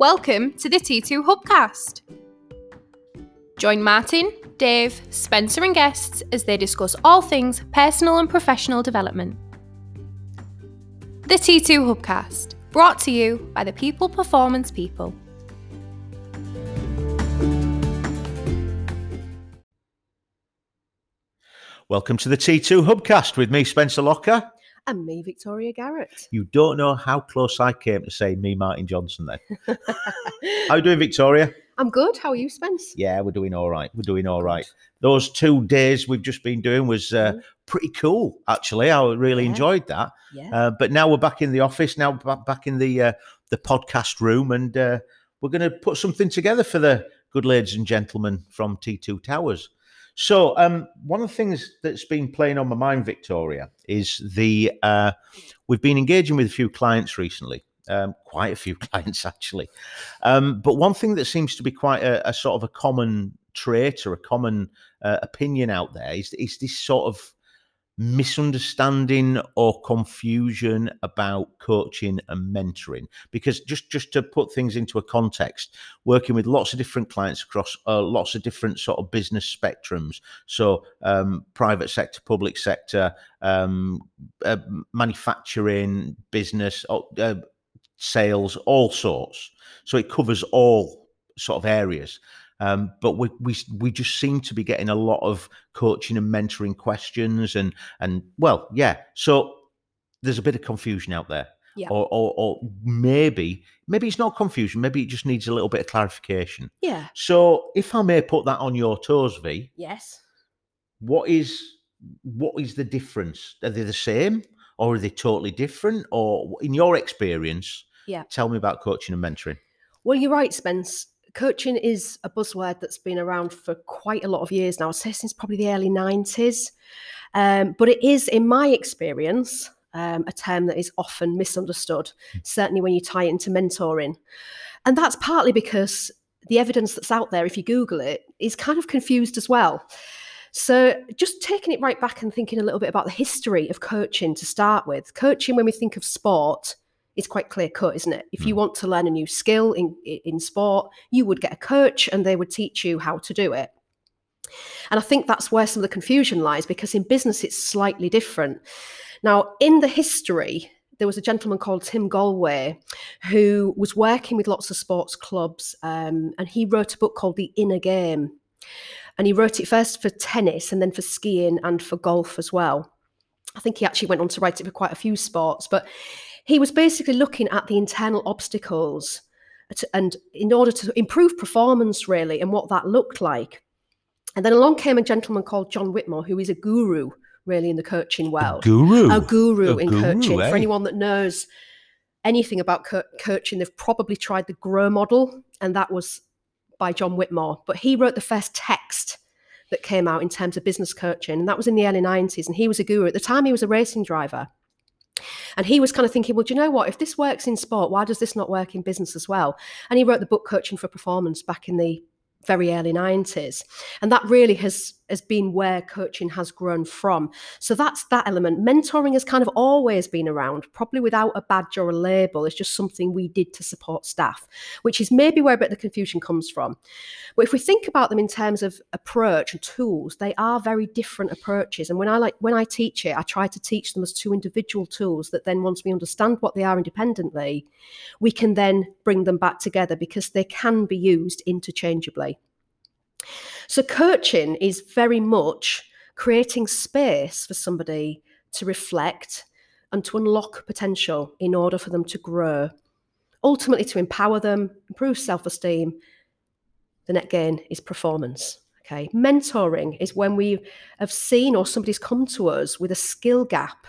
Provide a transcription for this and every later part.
Welcome to the T2 Hubcast. Join Martin, Dave, Spencer, and guests as they discuss all things personal and professional development. The T2 Hubcast, brought to you by the People Performance People. Welcome to the T2 Hubcast with me, Spencer Locker. And me, Victoria Garrett. You don't know how close I came to saying me, Martin Johnson, then. how you doing, Victoria? I'm good. How are you, Spence? Yeah, we're doing all right. We're doing all right. Those two days we've just been doing was uh, Mhm. pretty cool, actually. I really Yeah. enjoyed that. Yeah. Uh, but now we're back in the office, now ba- back in the uh, the podcast room, and uh, we're going to put something together for the good ladies and gentlemen from T2 Towers. So, um, one of the things that's been playing on my mind, Victoria, is the uh, we've been engaging with a few clients recently, um, quite a few clients actually. Um, but one thing that seems to be quite a, a sort of a common trait or a common uh, opinion out there is, is this sort of misunderstanding or confusion about coaching and mentoring. Because just just to put things into a context working with lots of different clients across uh, lots of different sort of business spectrums. So um, private sector public sector um, uh, manufacturing business uh, sales all sorts. So it covers all sort of areas um, but we, we we just seem to be getting a lot of coaching and mentoring questions and and well yeah so there's a bit of confusion out there Yeah. or, or or maybe maybe it's not confusion maybe it just needs a little bit of clarification yeah. so if i may put that on your toes v Yes. what is what is the difference are they the same or are they totally different or in your experience Yeah. tell me about coaching and mentoring Well, you're right, Spence. Coaching is a buzzword that's been around for quite a lot of years now. I'd say since probably the early 90s. Um, but it is, in my experience, um, a term that is often misunderstood, certainly when you tie it into mentoring. And that's partly because the evidence that's out there, if you Google it, is kind of confused as well. So, just taking it right back and thinking a little bit about the history of coaching to start with. Coaching, when we think of sport, is quite clear cut, isn't it? If you want to learn a new skill in in sport, you would get a coach and they would teach you how to do it. And I think that's where some of the confusion lies because in business it's slightly different. Now, in the history, there was a gentleman called Tim Gallwey who was working with lots of sports clubs um, and he wrote a book called The Inner Game. And he wrote it first for tennis and then for skiing and for golf as well. I think he actually went on to write it for quite a few sports, but he was basically looking at the internal obstacles to, and in order to improve performance, really, and what that looked like. And then along came a gentleman called John Whitmore, who is a guru, really, in the coaching world guru a guru A in guru, coaching. eh? For anyone that knows anything about co- coaching, they've probably tried the GROW model, and that was by John Whitmore. But he wrote the first text that came out in terms of business coaching, and that was in the early 90s. And he was a guru. At the time, he was a racing driver. And he was kind of thinking, well, do you know what? If this works in sport, why does this not work in business as well? And he wrote the book Coaching for Performance back in the very early 90s. And that really has has been where coaching has grown from. So that's that element. Mentoring has kind of always been around, probably without a badge or a label. It's just something we did to support staff, which is maybe where a bit of the confusion comes from. But if we think about them in terms of approach and tools, they are very different approaches. And when I like when I teach it, I try to teach them as two individual tools that then once we understand what they are independently, we can then bring them back together because they can be used interchangeably. So, coaching is very much creating space for somebody to reflect and to unlock potential in order for them to grow, ultimately, to empower them, improve self esteem. The net gain is performance. Okay. Mentoring is when we have seen or somebody's come to us with a skill gap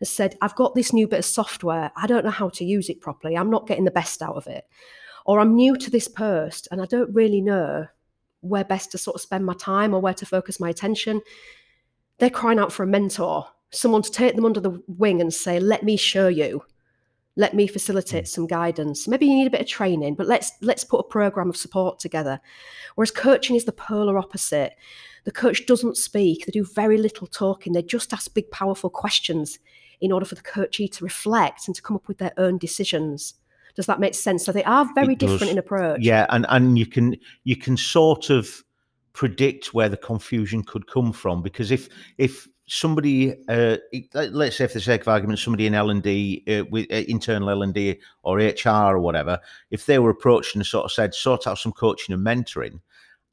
and said, I've got this new bit of software. I don't know how to use it properly. I'm not getting the best out of it. Or I'm new to this post and I don't really know where best to sort of spend my time or where to focus my attention. They're crying out for a mentor, someone to take them under the wing and say, let me show you. Let me facilitate hmm. some guidance. Maybe you need a bit of training, but let's let's put a program of support together. Whereas coaching is the polar opposite. The coach doesn't speak, they do very little talking, they just ask big, powerful questions in order for the coachee to reflect and to come up with their own decisions. Does that make sense? So they are very It does. different in approach. Yeah, and and you can you can sort of predict where the confusion could come from because if if somebody uh, let- let's say for the sake of argument somebody in L and D uh, with uh, internal L and D or HR or whatever if they were approached and sort of said sort out some coaching and mentoring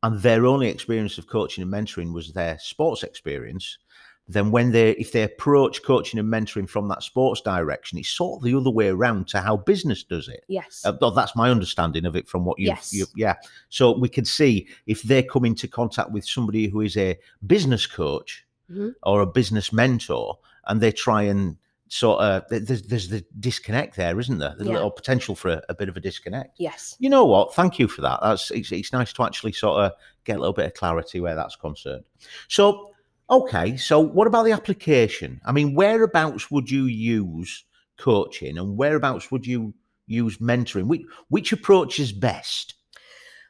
and their only experience of coaching and mentoring was their sports experience then when they if they approach coaching and mentoring from that sports direction it's sort of the other way around to how business does it Yes. uh, that's my understanding of it from what you've, Yes. you yeah. So we could see if they come into contact with somebody who is a business coach Mhm. or a business mentor, and they try and sort of there's, there's the disconnect there, isn't there? There's a Yeah. little potential for a, a bit of a disconnect. yes. You know what? Thank you for that. That's it's, it's nice to actually sort of get a little bit of clarity where that's concerned. So, okay. So, what about the application? I mean, whereabouts would you use coaching, and whereabouts would you use mentoring? Which which approach is best?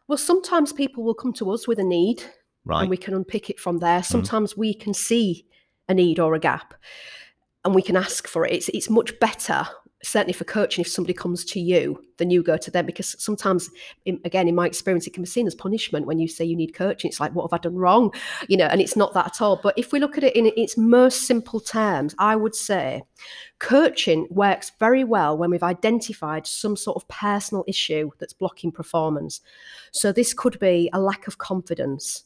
Well, sometimes people will come to us with a need Right. and we can unpick it from there. Mm. Sometimes we can see a need or a gap and we can ask for it. It's, it's much better, certainly for coaching, if somebody comes to you then you go to them because sometimes, in, again, in my experience, it can be seen as punishment when you say you need coaching. It's like, what have I done wrong? You know, and it's not that at all. But if we look at it in its most simple terms, I would say coaching works very well when we've identified some sort of personal issue that's blocking performance. So this could be a lack of confidence.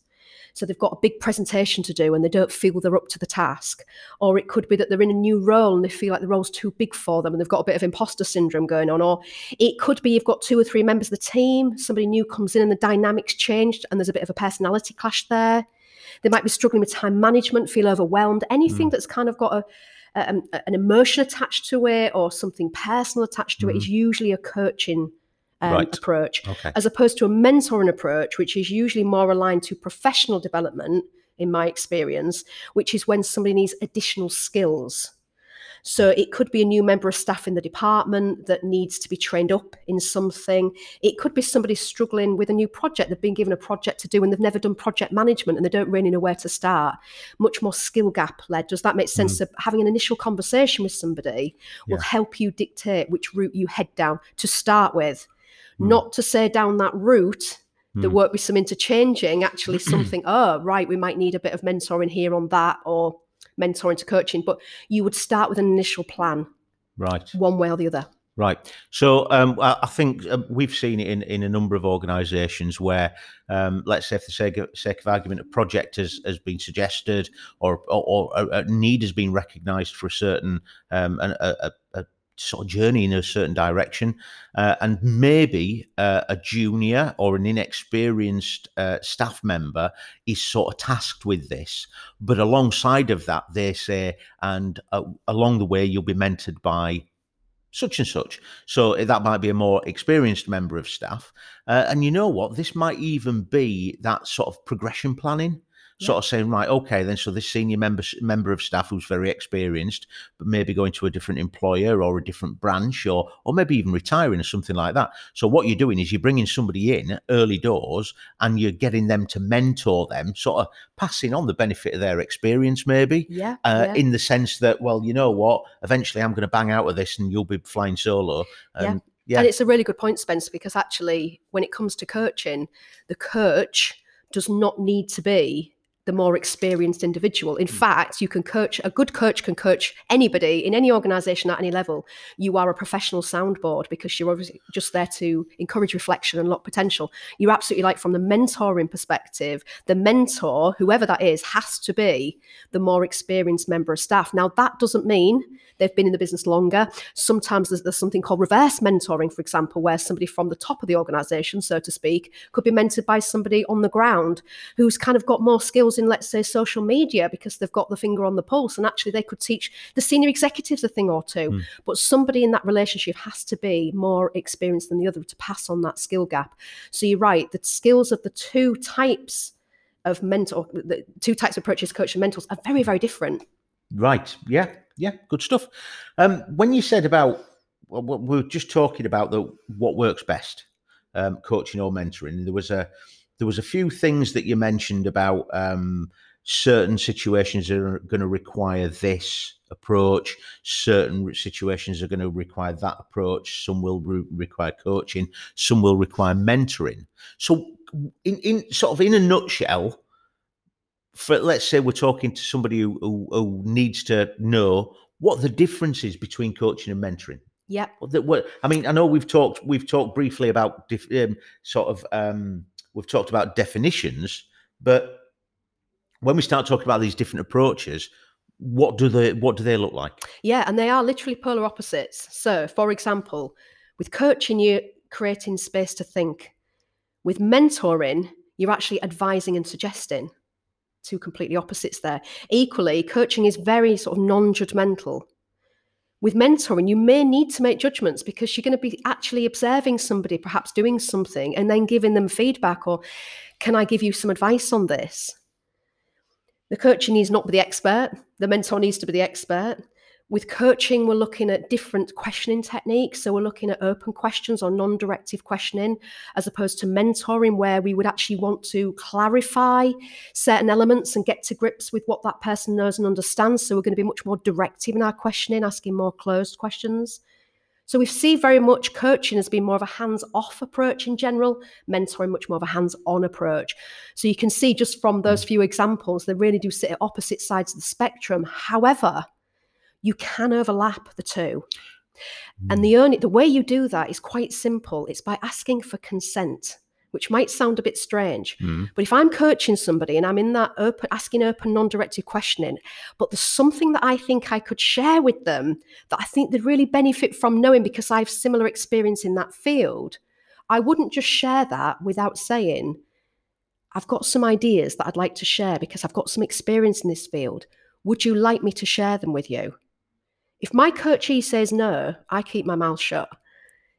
So they've got a big presentation to do and they don't feel they're up to the task. Or it could be that they're in a new role and they feel like the role's too big for them and they've got a bit of imposter syndrome going on. Or it could be you've got two or three members of the team, somebody new comes in and the dynamics changed and there's a bit of a personality clash there. They might be struggling with time management, feel overwhelmed. Anything that's kind of got a um, an emotion attached to it or something personal attached to it is usually a coaching um, Right. approach okay. as opposed to a mentoring approach, which is usually more aligned to professional development, in my experience, which is when somebody needs additional skills. So it could be a new member of staff in the department that needs to be trained up in something. It could be somebody struggling with a new project. They've been given a project to do and they've never done project management and they don't really know where to start. Much more skill gap led. Does that make sense? So having an initial conversation with somebody will help you dictate which route you head down to start with. Mm. Not to say down that route there Mm. won't be some interchanging, actually something, oh, right, we might need a bit of mentoring here on that or mentoring to coaching. But you would start with an initial plan, Right. one way or the other. Right. So um, I think uh, we've seen it in, in a number of organisations where, um, let's say, for the sake of, sake of argument, a project has, has been suggested or, or, or a, a need has been recognised for a certain um, a, a, a sort of journey in a certain direction, uh, and maybe uh, a junior or an inexperienced uh, staff member is sort of tasked with this. But alongside of that, they say, and uh, along the way, you'll be mentored by such and such. So eh, that might be a more experienced member of staff. Uh, and you know what? This might even be that sort of progression planning. Sort of saying, right, okay, then so this senior member member of staff who's very experienced, but maybe going to a different employer or a different branch, or or maybe even retiring or something like that. So what you're doing is you're bringing somebody in early doors, and you're getting them to mentor them, sort of passing on the benefit of their experience, maybe Yeah. uh, yeah. in the sense that, well, you know what? Eventually, I'm going to bang out of this, and you'll be flying solo. Yeah. And yeah, And it's a really good point, Spencer, because actually, when it comes to coaching, the coach does not need to be the more experienced individual. In hmm. fact, you can coach, a good coach can coach anybody in any organization at any level. You are a professional soundboard because you're obviously just there to encourage reflection and unlock potential. You're absolutely like from the mentoring perspective, the mentor, whoever that is, has to be the more experienced member of staff. Now, that doesn't mean they've been in the business longer. Sometimes there's, there's something called reverse mentoring, for example, where somebody from the top of the organization, so to speak, could be mentored by somebody on the ground who's kind of got more skills in, let's say, social media because they've got the finger on the pulse. And actually, they could teach the senior executives a thing or two. Mm. But somebody in that relationship has to be more experienced than the other to pass on that skill gap. So you're right, the skills of the two types of mentor, the two types of approaches, coach and mentors, are very, very different. right. Yeah, yeah, good stuff. Um, when you said about, well, we we were just talking about the what works best, um, coaching or mentoring. There was a there was a few things that you mentioned about um, certain situations are going to require this approach certain situations are going to require that approach some will re- require coaching some will require mentoring. So in, in sort of in a nutshell for let's say we're talking to somebody who, who, who needs to know what the difference is between coaching and mentoring. Yeah what, I mean, I know we've talked we've talked briefly about dif- um, sort of um, we've talked about definitions, but when we start talking about these different approaches, what do they what do they look like? Yeah, and they are literally polar opposites. So, for example, with coaching, you're creating space to think. With mentoring, you're actually advising and suggesting. Two completely opposites there. Equally, coaching is very sort of non judgmental. With mentoring, you may need to make judgments because you're going to be actually observing somebody, perhaps doing something, and then giving them feedback or, can I give you some advice on this? The coaching needs not be the expert, the mentor needs to be the expert. With coaching, we're looking at different questioning techniques. So we're looking at open questions or non directive questioning, as opposed to mentoring, where we would actually want to clarify certain elements and get to grips with what that person knows and understands. So we're going to be much more directive in our questioning, asking more closed questions. So we see very much coaching as being more of a hands off approach in general, mentoring much more of a hands on approach. So you can see just from those hmm. few examples, they really do sit at opposite sides of the spectrum. However, you can overlap the two. And the only the way you do that is quite simple. It's by asking for consent, which might sound a bit strange. Mm. But if I'm coaching somebody and I'm in that open, asking open, non-directive questioning, but there's something that I think I could share with them that I think they'd really benefit from knowing because I have similar experience in that field, I wouldn't just share that without saying, I've got some ideas that I'd like to share because I've got some experience in this field. Would you like me to share them with you? If my coachee says no, I keep my mouth shut.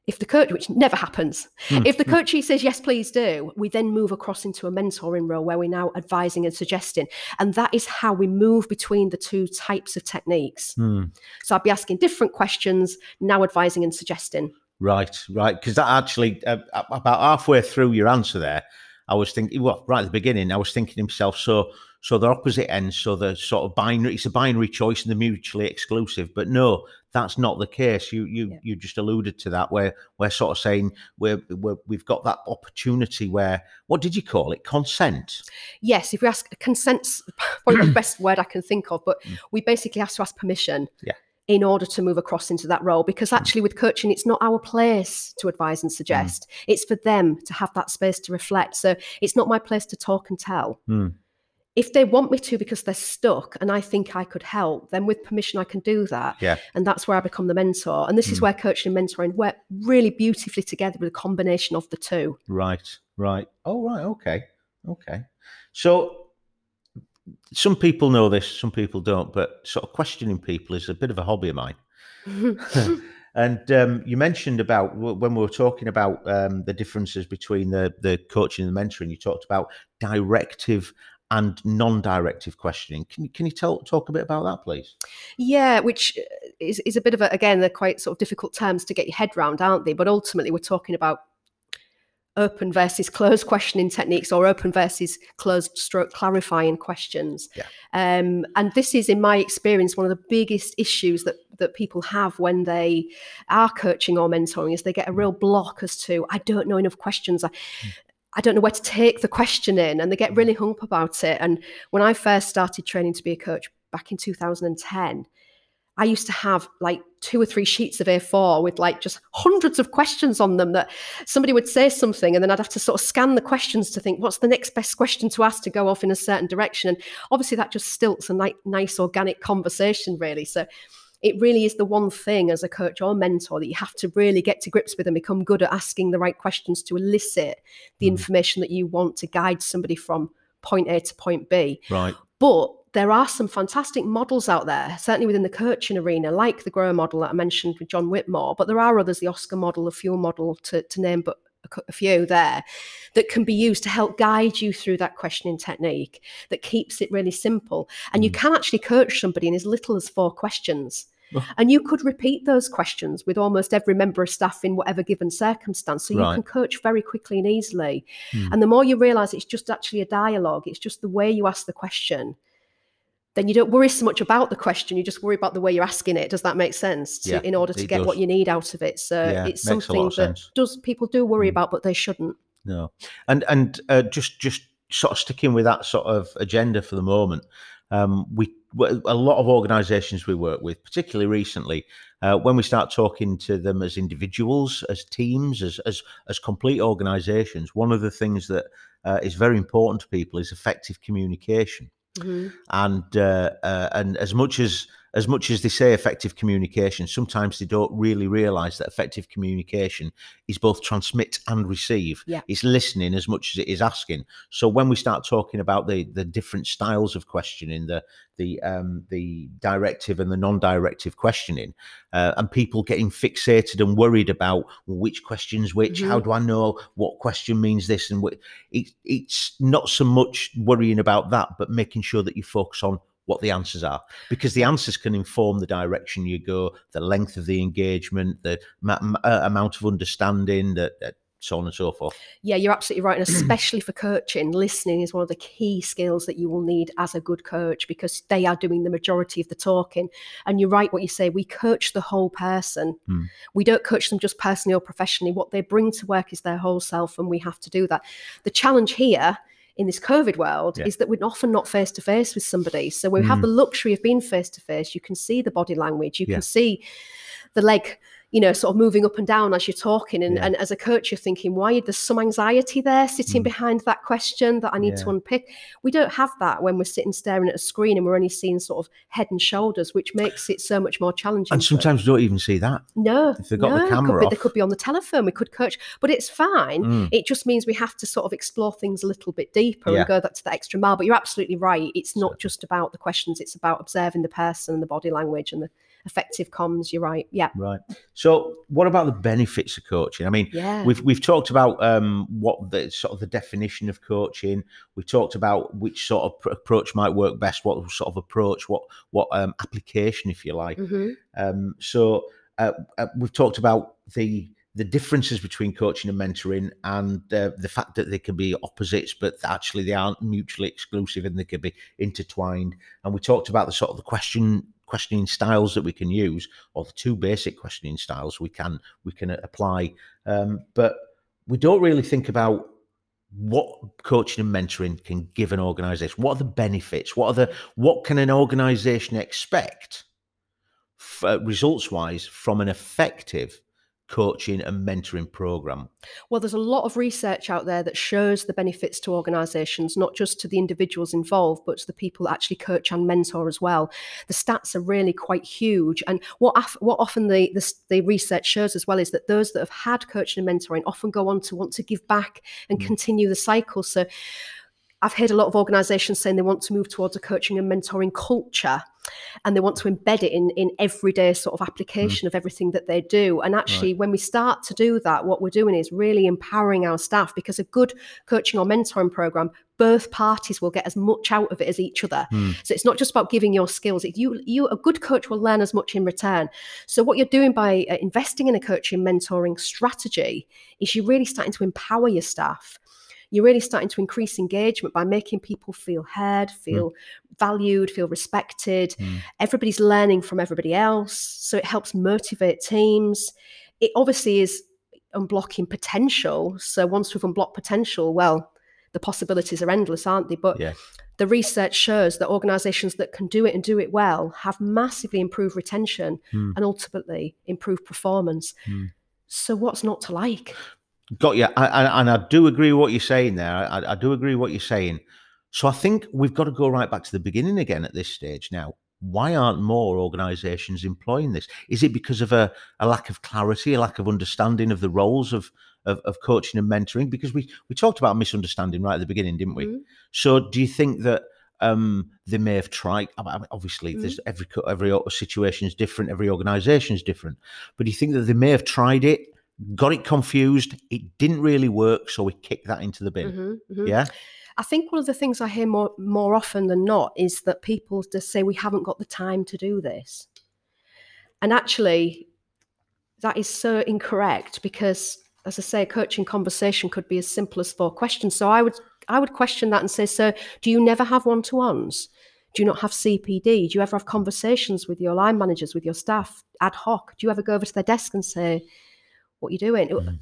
If the coach, which never happens, Hmm. if the coachee says yes, please do, we then move across into a mentoring role where we're now advising and suggesting. And that is how we move between the two types of techniques. Mm. So I'd be asking different questions, now advising and suggesting. Right, right. Because that actually, uh, about halfway through your answer there, I was thinking, well, right at the beginning, I was thinking to myself, so, so they're opposite ends, so the sort of binary, it's a binary choice and they're mutually exclusive. But no, that's not the case. You, you, Yeah. you just alluded to that, where we're sort of saying we're, we're we've got that opportunity where, what did you call it? Consent. Yes, if we ask consent's probably the best word I can think of, but Mm. we basically have to ask permission. Yeah. In order to move across into that role, because actually with coaching, it's not our place to advise and suggest. It's for them to have that space to reflect. So it's not my place to talk and tell. Hmm. If they want me to because they're stuck and I think I could help, then with permission I can do that. Yeah. And that's where I become the mentor. And this is Mm. where coaching and mentoring work really beautifully together with a combination of the two. Right, right. Oh, right. Okay, okay. So some people know this, some people don't, but sort of questioning people is a bit of a hobby of mine. and um, you mentioned about when we were talking about um, the differences between the the coaching and the mentoring. You talked about directive and non-directive questioning. Can you can you tell talk a bit about that, please? Yeah, which uh, is, is a bit of a, again, they're quite sort of difficult terms to get your head round, aren't they? But ultimately, we're talking about open versus closed questioning techniques or open versus closed stroke clarifying questions. Yeah. Um, and this is, in my experience, one of the biggest issues that, that people have when they are coaching or mentoring is they get a real block as to, I don't know enough questions. I, I don't know where to take the question in, and they get really mm. hung up about it. And when I first started training to be a coach back in 2010, I used to have like two or three sheets of A4 with like just hundreds of questions on them that somebody would say something and then I'd have to sort of scan the questions to think what's the next best question to ask to go off in a certain direction. And obviously that just stilts a ni- nice organic conversation, really. So it really is the one thing as a coach or mentor that you have to really get to grips with and become good at asking the right questions to elicit the Mhm. information that you want to guide somebody from point A to point B. Right. But there are some fantastic models out there, certainly within the coaching arena, like the grower model that I mentioned with John Whitmore. But there are others, the Oscar model, the Fuel model, to, to name but a few there, that can be used to help guide you through that questioning technique that keeps it really simple. And you Mm. can actually coach somebody in as little as four questions. Oh. And you could repeat those questions with almost every member of staff in whatever given circumstance. So you Right. can coach very quickly and easily. Hmm. And the more you realize it's just actually a dialogue, it's just the way you ask the question, then you don't worry so much about the question. You just worry about the way you're asking it. Does that make sense? To, Yeah, in order to get what you need out of it. So Yeah, it's makes a lot something that sense. does people do worry Hmm. about, but they shouldn't. No, and and uh, just just sort of sticking with that sort of agenda for the moment. Um, we a lot of organisations we work with, particularly recently, uh, when we start talking to them as individuals, as teams, as as as complete organisations, one of the things that uh, is very important to people is effective communication Mhm. and uh, uh, and as much as as much as they say effective communication, sometimes they don't really realise that effective communication is both transmit and receive. Yeah. It's listening as much as it is asking. So when we start talking about the the different styles of questioning, the the um, the directive and the non-directive questioning, uh, and people getting fixated and worried about which questions which, how Mhm. do I know what question means this, and what it, it's not so much worrying about that, but making sure that you focus on what the answers are, because the answers can inform the direction you go, the length of the engagement, the ma- uh, amount of understanding, that uh, so on and so forth. Yeah, you're absolutely right. And especially for coaching, listening is one of the key skills that you will need as a good coach because they are doing the majority of the talking. And you're right what you say. We coach the whole person. Hmm. We don't coach them just personally or professionally. What they bring to work is their whole self, and we have to do that. The challenge here in this COVID world Yeah. is that we're often not face to face with somebody. So we have Mm. the luxury of being face to face. You can see the body language, you Yeah. can see the leg you know, sort of moving up and down as you're talking. And, Yeah. and as a coach, you're thinking, why there's some anxiety there sitting Mm. behind that question that I need to unpick. We don't have that when we're sitting staring at a screen and we're only seeing sort of head and shoulders, which makes it so much more challenging. And sometimes you don't even see that. no, if they've got the no, could be- they could be on the telephone. We could coach, but it's fine. Mm. It just means we have to sort of explore things a little bit deeper Yeah. and go that to the extra mile. But you're absolutely right. It's not just about the questions; it's about observing the person and the body language and the effective comms. You're right. Yeah, Right. So, what about the benefits of coaching? I mean, yeah. We've we've talked about um, what the sort of the definition of coaching. We talked about which sort of pr- approach might work best. What sort of approach? What what um, application, if you like. Mhm. Um, so uh, uh, we've talked about the the differences between coaching and mentoring, and uh, the fact that they can be opposites, but actually they aren't mutually exclusive, and they can be intertwined. And we talked about the sort of the question questioning styles that we can use, or the two basic questioning styles we can we can apply. Um, but we don't really think about what coaching and mentoring can give an organization. What are the benefits? What are the what can an organization expect? results wise from an effective coaching and mentoring program. Well, there's a lot of research out there that shows the benefits to organisations, not just to the individuals involved, but to the people that actually coach and mentor as well. The stats are really quite huge, and what af- what often the, the the research shows as well is that those that have had coaching and mentoring often go on to want to give back and Mm. continue the cycle. So. I've heard a lot of organisations saying they want to move towards a coaching and mentoring culture, and they want to embed it in in everyday sort of application of everything that they do. And actually, when we start to do that, what we're doing is really empowering our staff because a good coaching or mentoring program, both parties will get as much out of it as each other. Hmm. So it's not just about giving your skills. If you you a good coach will learn as much in return. So what you're doing by uh, investing in a coaching mentoring strategy is you're really starting to empower your staff you're really starting to increase engagement by making people feel heard, feel valued, feel respected. Mm. Everybody's learning from everybody else. So it helps motivate teams. It obviously is unblocking potential. So once we've unblocked potential, well, the possibilities are endless, aren't they? But Yeah. the research shows that organizations that can do it and do it well have massively improved retention Hmm. and ultimately improved performance. Hmm. So what's not to like? Got you. I, I, and I do agree with what you're saying there. I, I do agree with what you're saying. So I think we've got to go right back to the beginning again at this stage now. Why aren't more organisations employing this? Is it because of a, a lack of clarity, a lack of understanding of the roles of, of, of coaching and mentoring? Because we, we talked about misunderstanding right at the beginning, didn't we? Mhm. So do you think that um, they may have tried? I mean, Obviously, Mm-hmm. there's every every situation is different, every organisation is different. But do you think that they may have tried it, got it confused, it didn't really work, so we kicked that into the bin? Mhm, mhm. Yeah, I think one of the things I hear more more often than not is that people just say we haven't got the time to do this. and actually, that is so incorrect because, as I say, a coaching conversation could be as simple as four questions. So I would I would question that and say, so do you never have one to ones? Do you not have CPD? Do you ever have conversations with your line managers, with your staff ad hoc? Do you ever go over to their desk and say, what are you doing? Mm.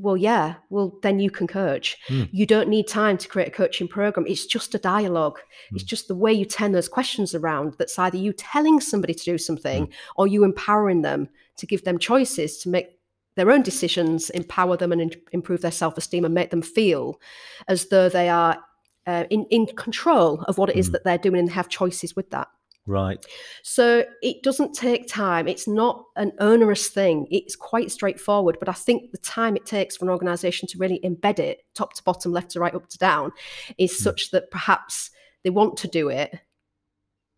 Well, yeah. Well, then you can coach. Mm. You don't need time to create a coaching program. It's just a dialogue. It's Mm. just the way you turn those questions around that's either you telling somebody to do something Mm. or you empowering them to give them choices to make their own decisions, empower them and in- improve their self esteem and make them feel as though they are uh, in, in control of what it is Mm. that they're doing and they have choices with that. Right. So it doesn't take time. It's not an onerous thing. It's quite straightforward. But I think the time it takes for an organization to really embed it, top to bottom, left to right, up to down, is Mm. such that perhaps they want to do it,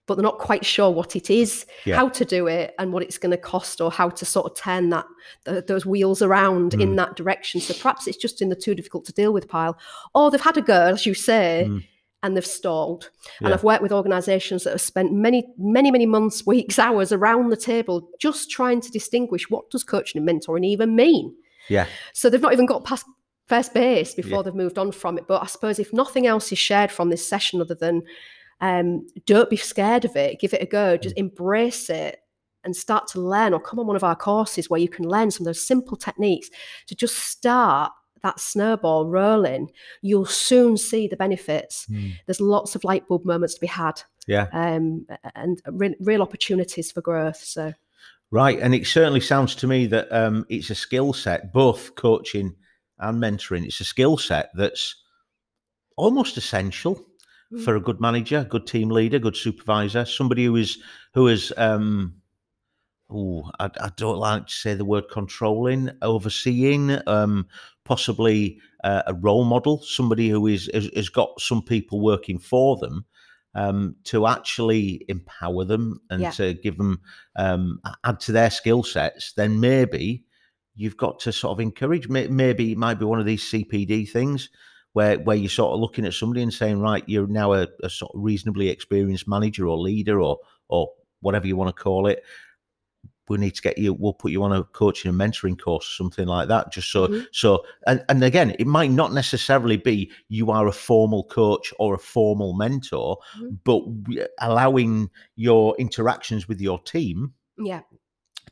but they're not quite sure what it is, Yeah. how to do it, and what it's going to cost, or how to sort of turn that th- those wheels around Mm. in that direction. So perhaps it's just in the too difficult to deal with pile, or they've had a go, as you say, Mm. And they've stalled. And I've worked with organisations that have spent many, many, many months, weeks, hours around the table just trying to distinguish what does coaching and mentoring even mean. Yeah. So they've not even got past first base before Yeah. they've moved on from it. But I suppose if nothing else is shared from this session other than um, don't be scared of it, give it a go, just Mm. embrace it and start to learn or come on one of our courses where you can learn some of those simple techniques to just start that snowball rolling, you'll soon see the benefits. Mm. There's lots of light bulb moments to be had Yeah. um, and re- real opportunities for growth. So, Right. And it certainly sounds to me that um, it's a skill set, both coaching and mentoring. It's a skill set that's almost essential Mm. for a good manager, good team leader, good supervisor, somebody who is who is um oh, I, I don't like to say the word controlling, overseeing, um, possibly uh, a role model, somebody who is has, has got some people working for them um, to actually empower them and Yeah. to give them um, add to their skill sets. Then maybe you've got to sort of encourage. may- Maybe it might be one of these CPD things where where you're sort of looking at somebody and saying, right, you're now a, a sort of reasonably experienced manager or leader or or whatever you want to call it. We need to get you. We'll put you on a coaching and mentoring course, or something like that. Just so, Mhm. so, and and again, it might not necessarily be you are a formal coach or a formal mentor, Mhm. but allowing your interactions with your team yeah,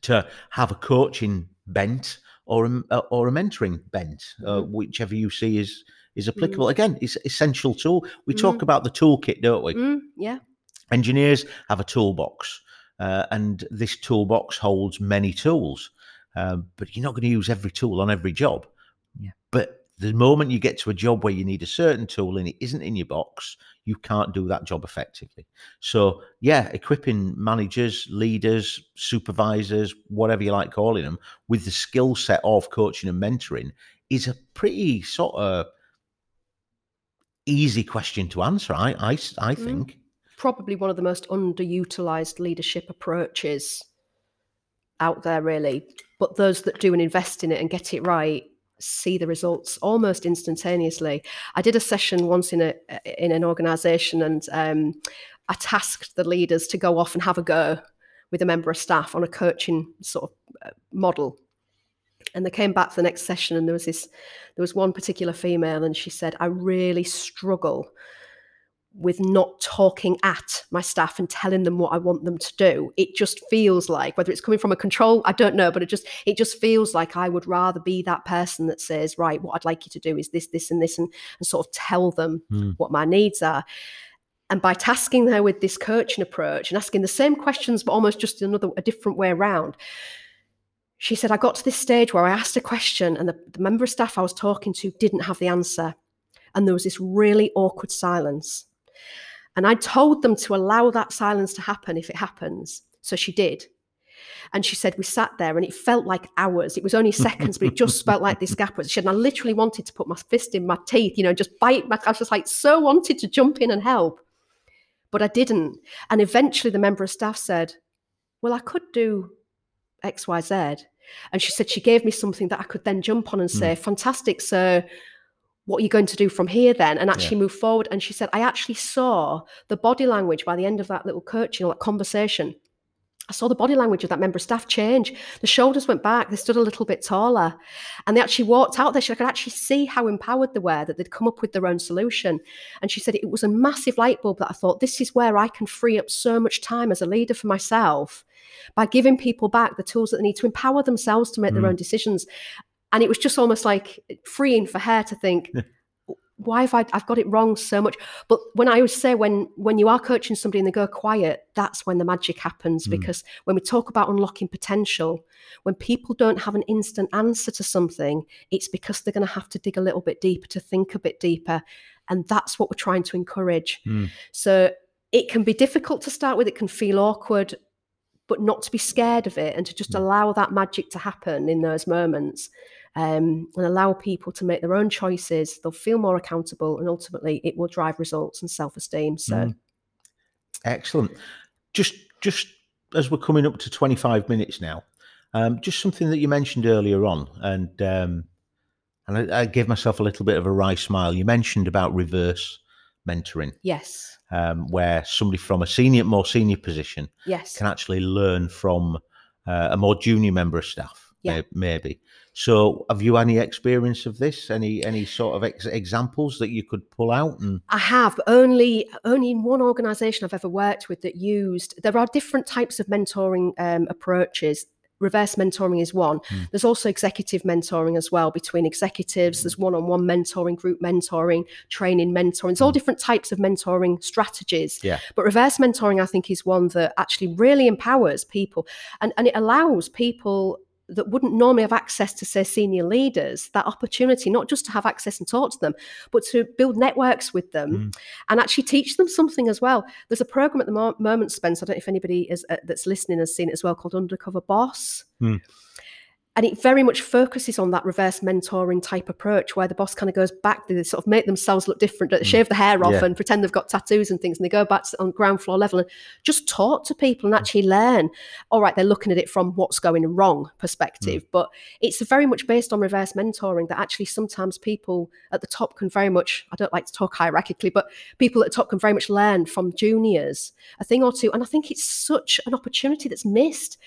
to have a coaching bent or a, uh, or a mentoring bent, uh, Mhm. whichever you see is is applicable. Again, it's essential tool. We talk about the toolkit, don't we? Mm, yeah, Engineers have a toolbox, uh, and this toolbox holds many tools, uh, but you're not going to use every tool on every job. Yeah. But the moment you get to a job where you need a certain tool and it isn't in your box, you can't do that job effectively. So, yeah, equipping managers, leaders, supervisors, whatever you like calling them, with the skill set of coaching and mentoring is a pretty sort of easy question to answer. I, I, I Mm. Probably one of the most underutilized leadership approaches out there, really. But those that do and invest in it and get it right see the results almost instantaneously. I did a session once in a in an organization, and um, I tasked the leaders to go off and have a go with a member of staff on a coaching sort of uh, model. And they came back for the next session, and there was this, there was one particular female, and she said, "I really struggle with not talking at my staff and telling them what I want them to do. It just feels like whether it's coming from a control, I don't know, but it just it just feels like I would rather be that person that says, right, what I'd like you to do is this, this, and this, and, and sort of tell them Hmm. what my needs are. And by tasking her with this coaching approach and asking the same questions, but almost just another a different way around, she said, I got to this stage where I asked a question and the, the member of staff I was talking to didn't have the answer. And there was this really awkward silence. And I told them to allow that silence to happen if it happens. So she did. And she said, We sat there and it felt like hours. It was only seconds, but it just felt like this gap was. She said, and I literally wanted to put my fist in my teeth, you know, just bite my. I was just like, so wanted to jump in and help. But I didn't. And eventually the member of staff said, Well, I could do X, Y, Z. And she said she gave me something that I could then jump on and say, hmm. Fantastic, sir what are you going to do from here then and actually move forward and she said i actually saw the body language by the end of that little coaching or that conversation I saw the body language of that member of staff change. The shoulders went back, they stood a little bit taller. And they actually walked out there. She could actually see how empowered they were, that they'd come up with their own solution. And she said it was a massive light bulb that I thought, this is where I can free up so much time as a leader for myself by giving people back the tools that they need to empower themselves to make their Mm. own decisions. And it was just almost like freeing for her to think, why have I I've got it wrong so much? But when I always say when when you are coaching somebody and they go quiet, that's when the magic happens. Mm. Because when we talk about unlocking potential, when people don't have an instant answer to something, it's because they're going to have to dig a little bit deeper to think a bit deeper. And that's what we're trying to encourage. Mm. So it can be difficult to start with, it can feel awkward, but not to be scared of it and to just Mm. allow that magic to happen in those moments um, and allow people to make their own choices. They'll feel more accountable and ultimately it will drive results and self esteem. So, Mm. Excellent. Just just as we're coming up to 25 minutes now, um, just something that you mentioned earlier on, and um, and I, I gave myself a little bit of a wry smile. You mentioned about reverse mentoring, yes, um, where somebody from a senior, more senior position yes. can actually learn from uh, a more junior member of staff, Yeah. may- maybe. So, have you any experience of this? Any any sort of ex- examples that you could pull out? And I have, only only in one organisation I've ever worked with that used. There are different types of mentoring um, approaches. Reverse mentoring is one. Hmm. There's also executive mentoring as well between executives. There's one-on-one mentoring, group mentoring, training mentoring. It's all different types of mentoring strategies. Hmm. Yeah. But reverse mentoring, I think, is one that actually really empowers people, and and it allows people that wouldn't normally have access to say senior leaders that opportunity not just to have access and talk to them but to build networks with them Mm. and actually teach them something as well there's a program at the moment spence i don't know if anybody is, uh, that's listening has seen it as well called undercover boss Mm. And it very much focuses on that reverse mentoring type approach where the boss kind of goes back they sort of make themselves look different they hmm. shave the hair off Yeah. and pretend they've got tattoos and things and they go back to, on ground floor level and just talk to people and actually learn. All right they're looking at it from what's going wrong perspective hmm. but it's very much based on reverse mentoring that actually sometimes people at the top can very much i don't like to talk hierarchically but people at the top can very much learn from juniors a thing or two. And i think it's such an opportunity that's missed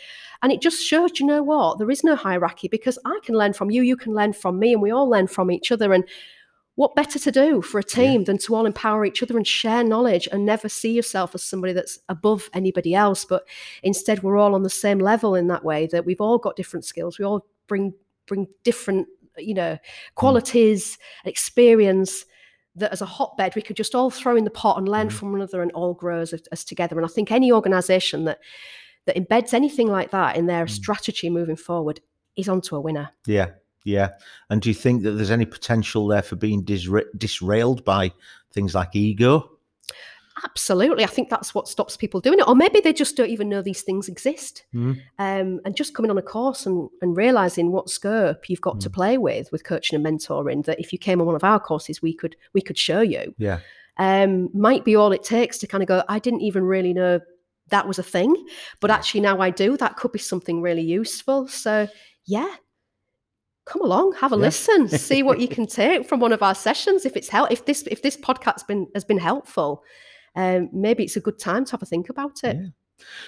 and it just shows you know what? There is no hierarchy because i can learn from you you can learn from me and we all learn from each other. And what better to do for a team than to all empower each other and share knowledge and never see yourself as somebody that's above anybody else? But instead we're all on the same level in that way that we've all got different skills. We all bring bring different you know qualities experience that as a hotbed we could just all throw in the pot and learn Mhm. from one another and all grow as, as together. And i think any organization that that embeds anything like that in their Mm. strategy moving forward is onto a winner Yeah, yeah. And do you think that there's any potential there for being disra- disrailed by things like ego? Absolutely. I think that's what stops people doing it. Or maybe they just don't even know these things exist. Mm. Um, and just coming on a course and, and realizing what scope you've got to play with with coaching and mentoring, that if you came on one of our courses, we could we could show you. Yeah, Um, might be all it takes to kind of go, I didn't even really know that was a thing, but actually now I do. That could be something really useful. So yeah. Come along, have a Yeah. listen, see what you can take from one of our sessions. If it's help, if this if this podcast's been has been helpful, um, maybe it's a good time to have a think about it. Yeah.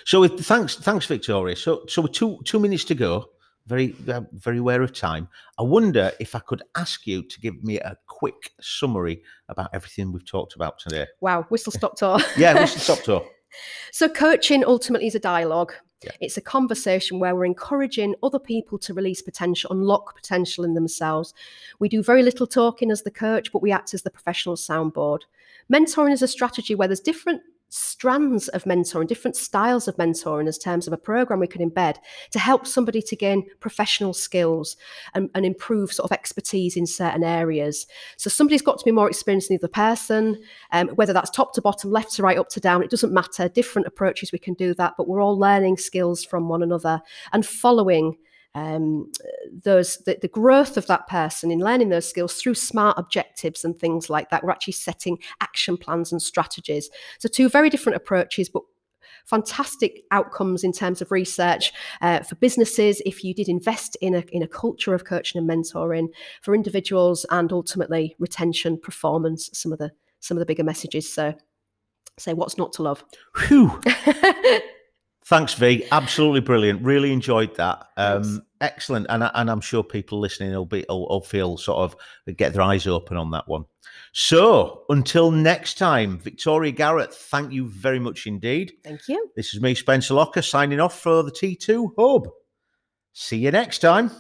So with, thanks, thanks, Victoria. So so two two minutes to go. Very uh, very aware of time. I wonder if I could ask you to give me a quick summary about everything we've talked about today. Wow, whistle stop tour. Yeah, whistle stop talk. So, coaching ultimately is a dialogue. Yeah. It's a conversation where we're encouraging other people to release potential, unlock potential in themselves. We do very little talking as the coach, but we act as the professional soundboard. Mentoring is a strategy where there's different strands of mentoring, different styles of mentoring as terms of a program we can embed to help somebody to gain professional skills and, and improve sort of expertise in certain areas. So somebody's got to be more experienced than the other person, um, whether that's top to bottom, left to right, up to down, it doesn't matter. Different approaches we can do that, but we're all learning skills from one another and following um, those the, the growth of that person in learning those skills through smart objectives and things like that. We're actually setting action plans and strategies. So two very different approaches, but fantastic outcomes in terms of research uh, for businesses if you did invest in a in a culture of coaching and mentoring for individuals and ultimately retention performance some of the some of the bigger messages so say what's not to love Whew. Thanks, V. Absolutely brilliant. Really enjoyed that. Um, excellent, and and I'm sure people listening will be will, will feel sort of get their eyes open on that one. So until next time, Victoria Garrett, thank you very much indeed. Thank you. This is me, Spencer Locker, signing off for the T2 Hub. See you next time.